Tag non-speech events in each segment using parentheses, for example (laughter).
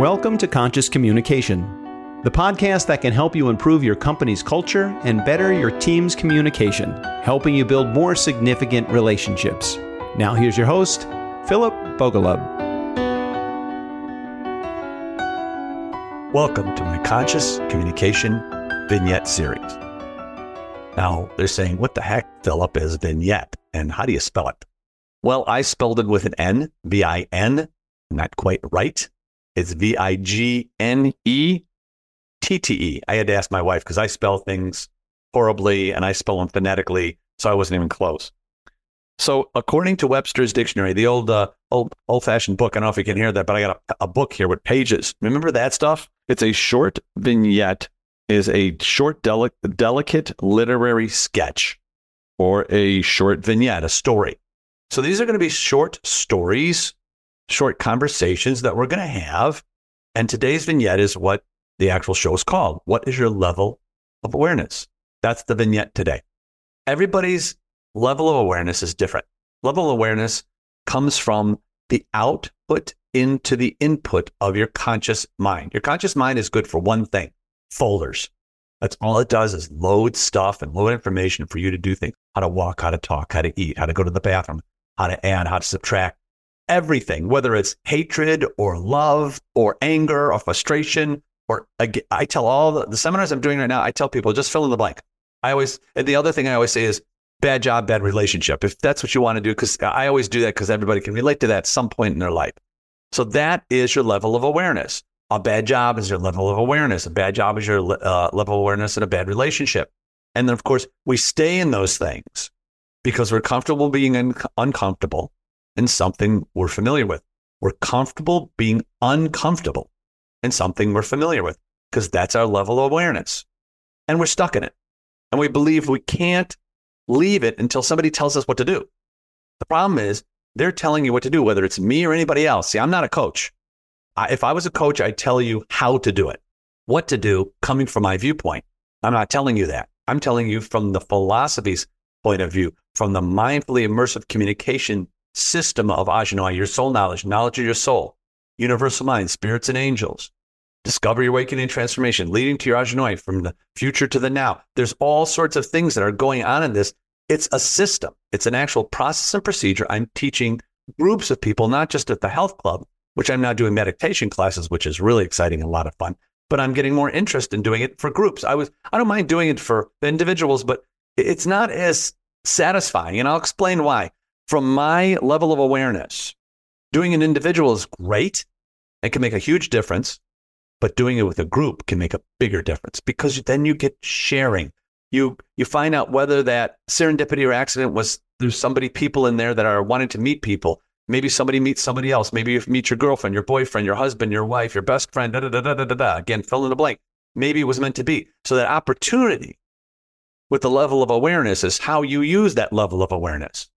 Welcome to Conscious Communication, the podcast that can help you improve your company's culture and better your team's communication, helping you build more significant relationships. Now, here's your host, Phillip Bogolub. Welcome to my Conscious Communication Vignette series. Now, they're saying, what the heck, Phillip, is vignette? And how do you spell it? Well, I spelled it with an N, V I N, not quite right. It's V I G N E T T E. I had to ask my wife because I spell things horribly and I spell them phonetically, so I wasn't even close. So, according to Webster's dictionary, the old uh, old old fashioned book, I don't know if you can hear that, but I got a, a book here with pages. Remember that stuff? It's a short vignette, is a short, deli- delicate literary sketch, or a short vignette, a story. So these are going to be short stories short conversations that we're going to have. And today's vignette is what the actual show is called. What is your level of awareness? That's the vignette today. Everybody's level of awareness is different. Level of awareness comes from the output into the input of your conscious mind. Your conscious mind is good for one thing folders. That's all it does is load stuff and load information for you to do things how to walk, how to talk, how to eat, how to go to the bathroom, how to add, how to subtract, everything, whether it's hatred or love or anger or frustration. Or I tell all the, the seminars I'm doing right now, I tell people just fill in the blank. I always, and the other thing I always say is bad job, bad relationship. If that's what you want to do, because I always do that because everybody can relate to that at some point in their life. So that is your level of awareness. A bad job is your level of awareness. A bad job is your uh, level of awareness in a bad relationship. And then, of course, we stay in those things because we're comfortable being un- uncomfortable in something we're familiar with. We're comfortable being uncomfortable in something we're familiar with because that's our level of awareness. And we're stuck in it. And we believe we can't leave it until somebody tells us what to do. The problem is they're telling you what to do, whether it's me or anybody else. See, I'm not a coach. I, if I was a coach, I'd tell you how to do it, what to do coming from my viewpoint. I'm not telling you that. I'm telling you from the philosophy's point of view, from the mindfully immersive communication system of Ajanoy, your soul knowledge, knowledge of your soul, universal mind, spirits and angels, discovery, awakening, transformation, leading to your Ajanoy from the future to the now. There's all sorts of things that are going on in this. It's a system. It's an actual process and procedure. I'm teaching groups of people, not just at the health club, which I'm now doing meditation classes, which is really exciting and a lot of fun. But I'm getting more interest in doing it for groups. I was I don't mind doing it for individuals, but it's not as satisfying. And I'll explain why from my level of awareness, doing an individual is great. It can make a huge difference, but doing it with a group can make a bigger difference because then you get sharing. You you find out whether that serendipity or accident was there's somebody people in there that are wanting to meet people. Maybe somebody meets somebody else. Maybe you meet your girlfriend, your boyfriend, your husband, your wife, your best friend. Da da da da da da. da. Again, fill in the blank. Maybe it was meant to be. So that opportunity with the level of awareness is how you use that level of awareness.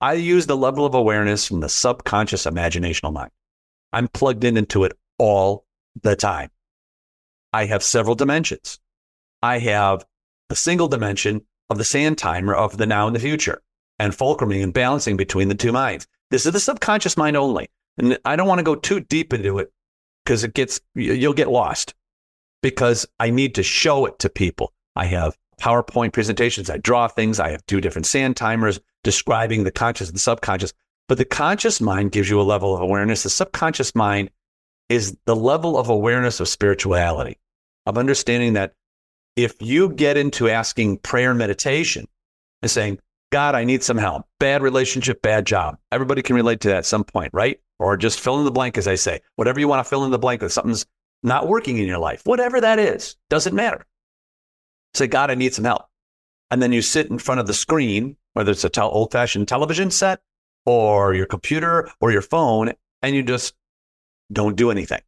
I use the level of awareness from the subconscious imaginational mind. I'm plugged in into it all the time. I have several dimensions. I have a single dimension of the sand timer of the now and the future and fulcruming and balancing between the two minds. This is the subconscious mind only. And I don't want to go too deep into it because it gets, you'll get lost because I need to show it to people. I have PowerPoint presentations. I draw things. I have two different sand timers describing the conscious and subconscious. But the conscious mind gives you a level of awareness. The subconscious mind is the level of awareness of spirituality, of understanding that if you get into asking prayer and meditation and saying, God, I need some help, bad relationship, bad job. Everybody can relate to that at some point, right? Or just fill in the blank, as I say. Whatever you want to fill in the blank with, something's not working in your life, whatever that is, doesn't matter. Say, God, I need some help. And then you sit in front of the screen, whether it's a tel- old fashioned television set or your computer or your phone, and you just don't do anything.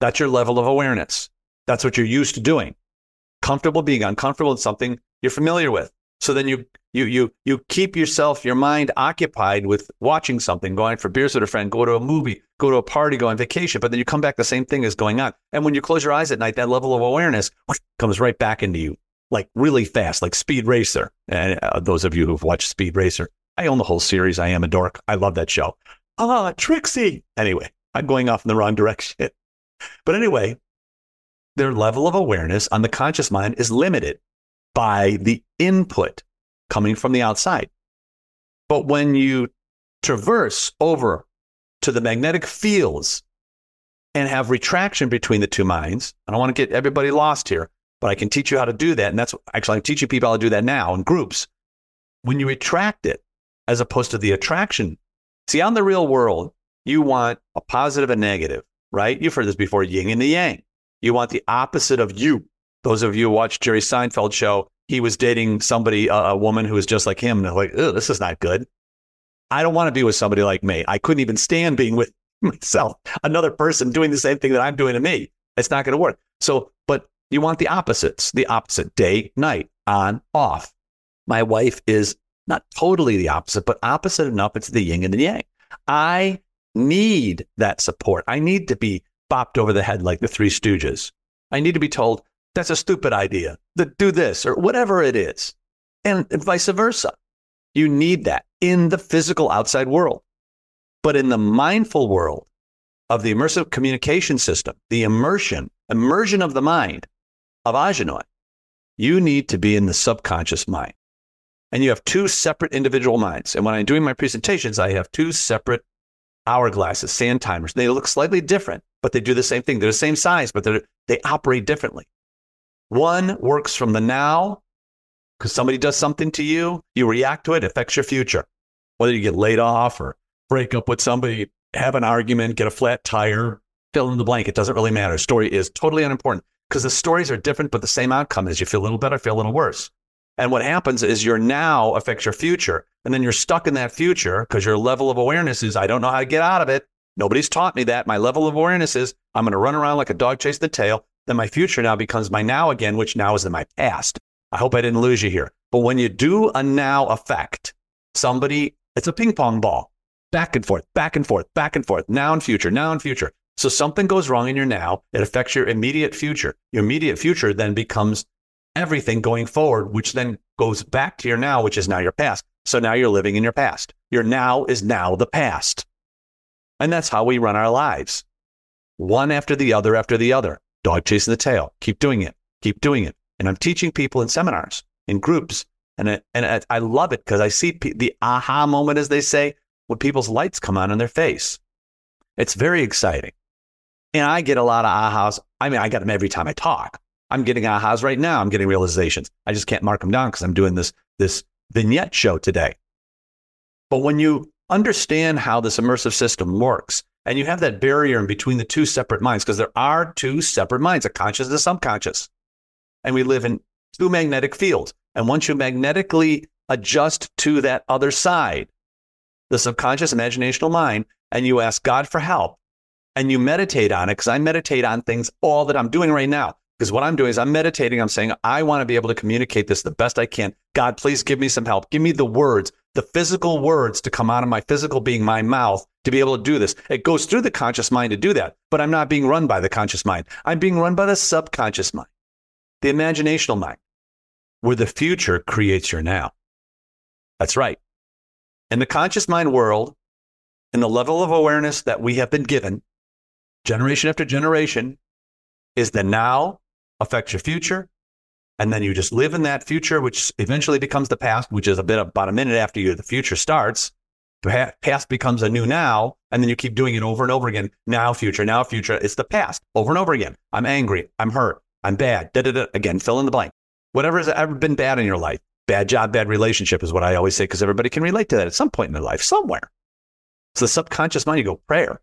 That's your level of awareness. That's what you're used to doing. Comfortable being uncomfortable with something you're familiar with. So then you you you you keep yourself, your mind occupied with watching something, going for beers with a friend, go to a movie, go to a party, go on vacation, but then you come back, the same thing is going on. And when you close your eyes at night, that level of awareness comes right back into you, like really fast, like Speed Racer. And uh, those of you who've watched Speed Racer, I own the whole series. I am a dork. I love that show. Ah, Trixie. Anyway, I'm going off in the wrong direction. But anyway, their level of awareness on the conscious mind is limited by the input coming from the outside. But when you traverse over to the magnetic fields and have retraction between the two minds, I don't want to get everybody lost here, but I can teach you how to do that. And that's actually, I'm teaching people how to do that now in groups. When you retract it, as opposed to the attraction, see, on the real world, you want a positive and negative, right? You've heard this before yin and the yang. You want the opposite of you. Those of you who watch Jerry Seinfeld show, he was dating somebody, a, woman who was just like him. And they're like, oh, this is not good. I don't want to be with somebody like me. I couldn't even stand being with (laughs) myself, another person doing the same thing that I'm doing to me. It's not going to work. So, but you want the opposites, the opposite day, night, on, off. My wife is not totally the opposite, but opposite enough. It's the yin and the yang. I need that support. I need to be bopped over the head like the Three Stooges. I need to be told, that's a stupid idea, that do this, or whatever it is. And, vice versa. You need that in the physical outside world. But in the mindful world of the immersive communication system, the immersion, immersion of the mind of Ajinoy, you need to be in the subconscious mind. And you have two separate individual minds. And when I'm doing my presentations, I have two separate hourglasses, sand timers. They look slightly different, but they do the same thing. They're the same size, but they operate differently. One works from the now because somebody does something to you, you react to it, it affects your future. Whether you get laid off or break up with somebody, have an argument, get a flat tire, fill in the blank, it doesn't really matter. Story is totally unimportant because the stories are different, but the same outcome is you feel a little better, feel a little worse. And what happens is your now affects your future. And then you're stuck in that future because your level of awareness is, I don't know how to get out of it. Nobody's taught me that. My level of awareness is, I'm going to run around like a dog chasing the tail. Then my future now becomes my now again, which now is in my past. I hope I didn't lose you here. But when you do a now effect, somebody, it's a ping pong ball, back and forth, back and forth, back and forth, now and future, now and future. So something goes wrong in your now, it affects your immediate future. Your immediate future then becomes everything going forward, which then goes back to your now, which is now your past. So now you're living in your past. Your now is now the past. And that's how we run our lives. One after the other after the other. Dog chasing the tail. Keep doing it. Keep doing it. And I'm teaching people in seminars, in groups. And, it, and it, I love it because I see the aha moment, as they say, when people's lights come on in their face. It's very exciting. And I get a lot of ahas. I mean, I get them every time I talk. I'm getting ahas right now. I'm getting realizations. I just can't mark them down because I'm doing this, this vignette show today. But when you understand how this immersive system works and you have that barrier in between the two separate minds, because there are two separate minds, a conscious and a subconscious, and we live in two magnetic fields. And once you magnetically adjust to that other side, the subconscious imaginational mind, and you ask God for help and you meditate on it, because I meditate on things all that I'm doing right now. Because what I'm doing is I'm meditating. I'm saying, I want to be able to communicate this the best I can. God, please give me some help. Give me the words, the physical words to come out of my physical being, my mouth, to be able to do this. It goes through the conscious mind to do that, but I'm not being run by the conscious mind. I'm being run by the subconscious mind, the imaginational mind, where the future creates your now. That's right. In the conscious mind world, in the level of awareness that we have been given, generation after generation, is the now affects your future. And then you just live in that future, which eventually becomes the past, which is a bit about a minute after you, the future starts. The past becomes a new now. And then you keep doing it over and over again. Now, future, now, future. It's the past over and over again. I'm angry. I'm hurt. I'm bad. Da, da, da. Again, fill in the blank. Whatever has ever been bad in your life, bad job, bad relationship is what I always say because everybody can relate to that at some point in their life, somewhere. So the subconscious mind, you go, prayer.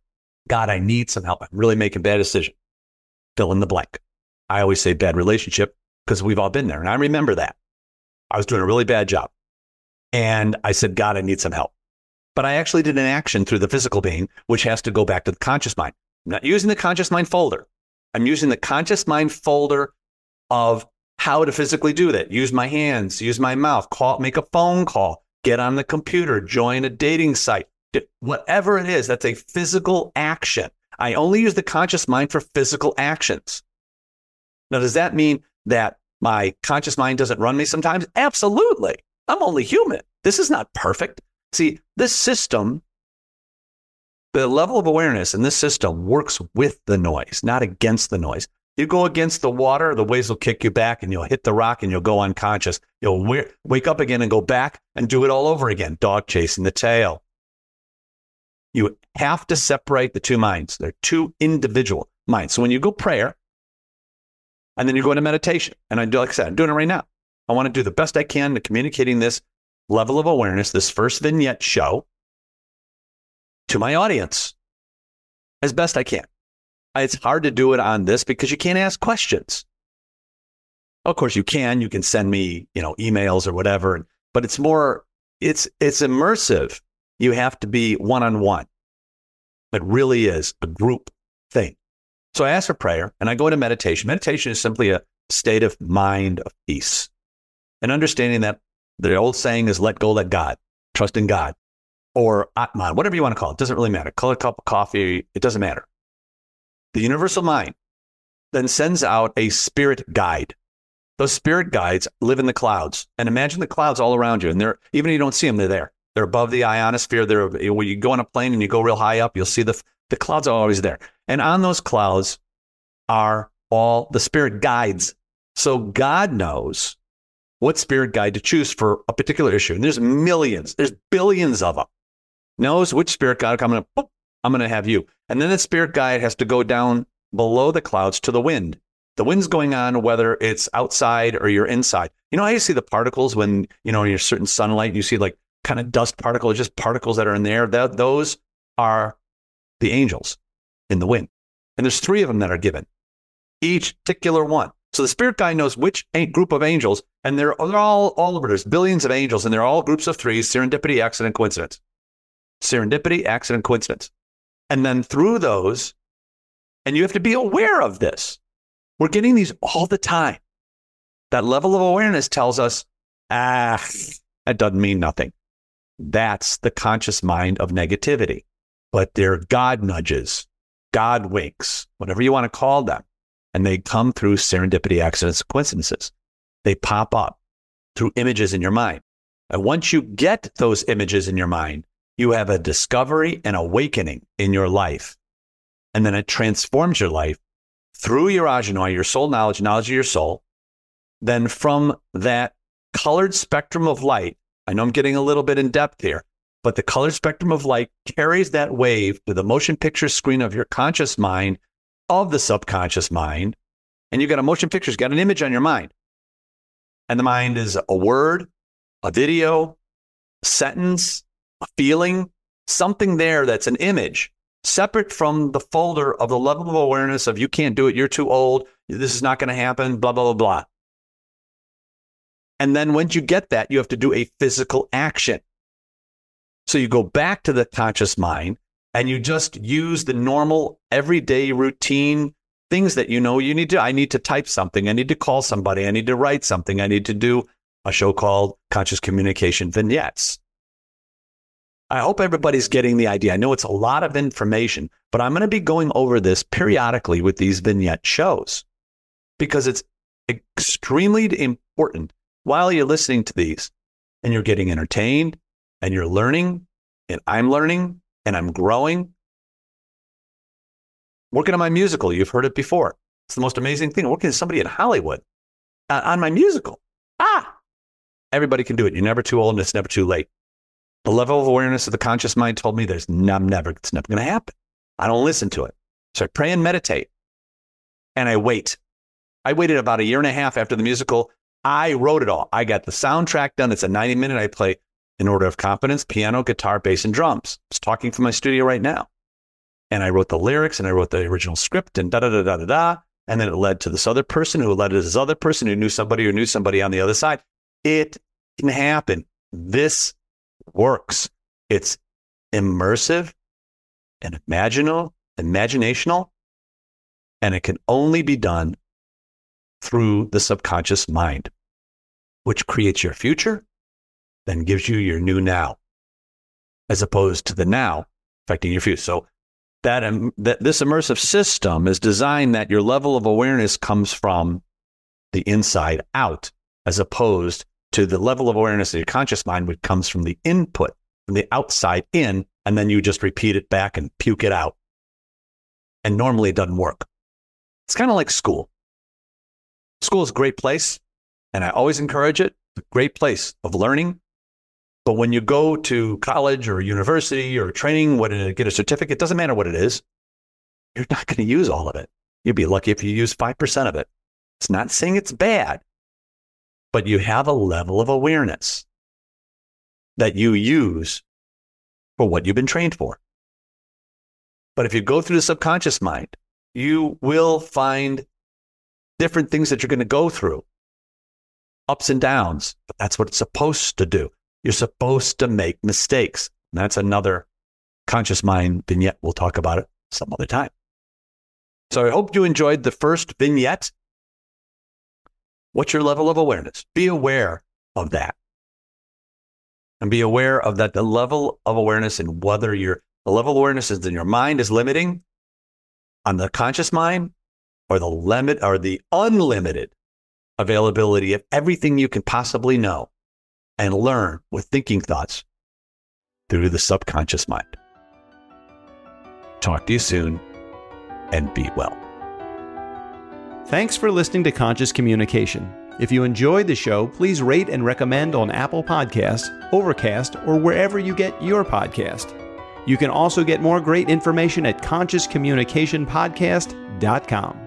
God, I need some help. I'm really making bad decision. Fill in the blank. I always say bad relationship because we've all been there. And I remember that. I was doing a really bad job. And I said, God, I need some help. But I actually did an action through the physical being, which has to go back to the conscious mind. I'm not using the conscious mind folder. I'm using the conscious mind folder of how to physically do that. Use my hands, use my mouth, call, make a phone call, get on the computer, join a dating site, whatever it is, that's a physical action. I only use the conscious mind for physical actions. Now, does that mean that my conscious mind doesn't run me sometimes? Absolutely. I'm only human. This is not perfect. See, this system, The level of awareness in this system works with the noise, not against the noise. You go against the water, the waves will kick you back and you'll hit the rock and you'll go unconscious. You'll wake up again and go back and do it all over again. Dog chasing the tail. You have to separate the two minds. They're two individual minds. So when you go prayer and then you go into meditation, and I do, like I said, I'm doing it right now. I want to do the best I can to communicating this level of awareness, this first vignette show to my audience as best I can. It's hard to do it on this because you can't ask questions. Of course, you can. You can send me, you know, emails or whatever, but it's more, it's it's immersive. You have to be one on one. It really is a group thing. So I ask for prayer and I go into meditation. Meditation is simply a state of mind of peace and understanding that the old saying is let go, let God, trust in God or Atman, whatever you want to call it. Doesn't really matter. Call it a cup of coffee. It doesn't matter. The universal mind then sends out a spirit guide. Those spirit guides live in the clouds. And imagine the clouds all around you. And they're, even if you don't see them, they're there. They're above the ionosphere. They're, when you go on a plane and you go real high up, you'll see the, the clouds are always there. And on those clouds are all the spirit guides. So God knows what spirit guide to choose for a particular issue. And there's millions, there's billions of them. Knows which spirit guide I'm going to I'm going to have you. And then the spirit guide has to go down below the clouds to the wind. The wind's going on whether it's outside or you're inside. You know you see the particles when, you know, you're certain sunlight, you see like kind of dust particles, just particles that are in there. That, those are the angels in the wind. And there's three of them that are given, each particular one. So the spirit guide knows which group of angels, and they're, they're all, all over. There's billions of angels, and they're all groups of threes serendipity, accident, coincidence. Serendipity, accident, coincidence. And then through those, and you have to be aware of this. We're getting these all the time. That level of awareness tells us, ah, that doesn't mean nothing. That's the conscious mind of negativity. But they're God nudges, God winks, whatever you want to call them. And they come through serendipity, accidents, coincidences. They pop up through images in your mind. And once you get those images in your mind, you have a discovery and awakening in your life. And then it transforms your life through your ajanoy, your soul knowledge, knowledge of your soul. Then from that colored spectrum of light, I know I'm getting a little bit in depth here, but the color spectrum of light carries that wave to the motion picture screen of your conscious mind, of the subconscious mind. And you've got a motion picture, you've got an image on your mind. And the mind is a word, a video, a sentence, a feeling, something there that's an image separate from the folder of the level of awareness of you can't do it, you're too old, this is not going to happen, blah, blah, blah, blah. And then once you get that, you have to do a physical action. So you go back to the conscious mind and you just use the normal everyday routine things that you know you need to. I need to type something. I need to call somebody. I need to write something. I need to do a show called Conscious Communication Vignettes. I hope everybody's getting the idea. I know it's a lot of information, but I'm going to be going over this periodically with these vignette shows because it's extremely important while you're listening to these and you're getting entertained and you're learning and I'm learning and I'm growing. Working on my musical, you've heard it before. It's the most amazing thing. Working with somebody in Hollywood uh, on my musical. Ah, everybody can do it. You're never too old and it's never too late. The level of awareness of the conscious mind told me there's no, I'm never, it's never going to happen. I don't listen to it. So I pray and meditate and I wait. I waited about a year and a half after the musical. I wrote it all. I got the soundtrack done. It's a 90 minute. I play in order of competence piano, guitar, bass, and drums. I'm talking from my studio right now. And I wrote the lyrics and I wrote the original script and da da da da da da. And then it led to this other person who led to this other person who knew somebody who knew somebody on the other side. It can happen. This works. It's immersive and imaginal, imaginational, and it can only be done through the subconscious mind, which creates your future, then gives you your new now, as opposed to the now affecting your future. So that, um, that this immersive system is designed that your level of awareness comes from the inside out, as opposed to the level of awareness of your conscious mind, which comes from the input, from the outside in, and then you just repeat it back and puke it out. And normally it doesn't work. It's kind of like school. School is a great place, and I always encourage it. a great place of learning. But when you go to college or university or training, what to get a certificate, doesn't matter what it is, you're not going to use all of it. You'd be lucky if you use 5% of it. It's not saying it's bad, but you have a level of awareness that you use for what you've been trained for. But if you go through the subconscious mind, you will find different things that you're going to go through, ups and downs. But that's what it's supposed to do. You're supposed to make mistakes. And that's another conscious mind vignette. We'll talk about it some other time. So I hope you enjoyed the first vignette. What's your level of awareness? Be aware of that. And be aware of that the level of awareness and whether your the level of awareness is in your mind is limiting on the conscious mind or the limit or the unlimited availability of everything you can possibly know and learn with thinking thoughts through the subconscious mind. Talk to you soon and be well. Thanks for listening to Conscious Communication. If you enjoyed the show, please rate and recommend on Apple Podcasts, Overcast, or wherever you get your podcast. You can also get more great information at consciouscommunicationpodcast.com.